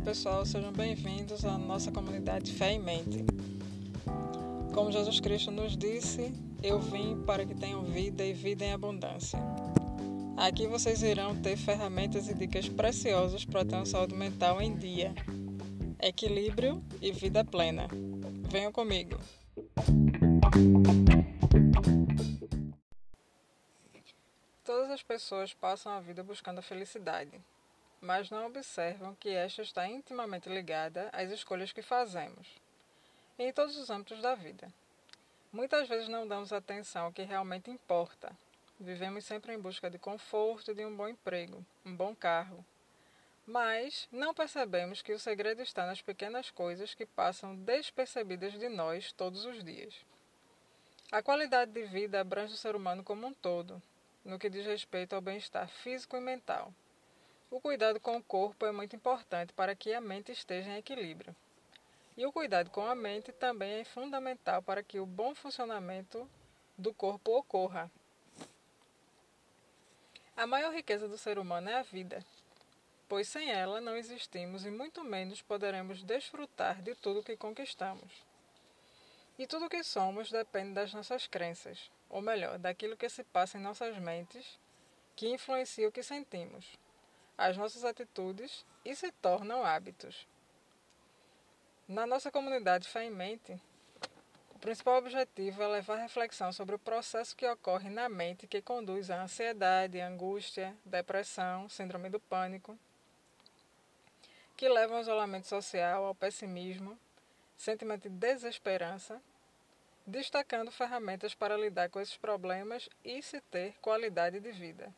pessoal, sejam bem-vindos à nossa comunidade Fé em Mente. Como Jesus Cristo nos disse, eu vim para que tenham vida e vida em abundância. Aqui vocês irão ter ferramentas e dicas preciosas para ter uma saúde mental em dia, equilíbrio e vida plena. Venham comigo! Todas as pessoas passam a vida buscando a felicidade mas não observam que esta está intimamente ligada às escolhas que fazemos, em todos os âmbitos da vida. Muitas vezes não damos atenção ao que realmente importa. Vivemos sempre em busca de conforto, de um bom emprego, um bom carro. Mas não percebemos que o segredo está nas pequenas coisas que passam despercebidas de nós todos os dias. A qualidade de vida abrange o ser humano como um todo, no que diz respeito ao bem-estar físico e mental. O cuidado com o corpo é muito importante para que a mente esteja em equilíbrio. E o cuidado com a mente também é fundamental para que o bom funcionamento do corpo ocorra. A maior riqueza do ser humano é a vida, pois sem ela não existimos e muito menos poderemos desfrutar de tudo que conquistamos. E tudo o que somos depende das nossas crenças, ou melhor, daquilo que se passa em nossas mentes, que influencia o que sentimos as nossas atitudes e se tornam hábitos. Na nossa comunidade Fé em Mente, o principal objetivo é levar reflexão sobre o processo que ocorre na mente que conduz à ansiedade, angústia, depressão, síndrome do pânico, que levam ao isolamento social, ao pessimismo, sentimento de desesperança, destacando ferramentas para lidar com esses problemas e se ter qualidade de vida.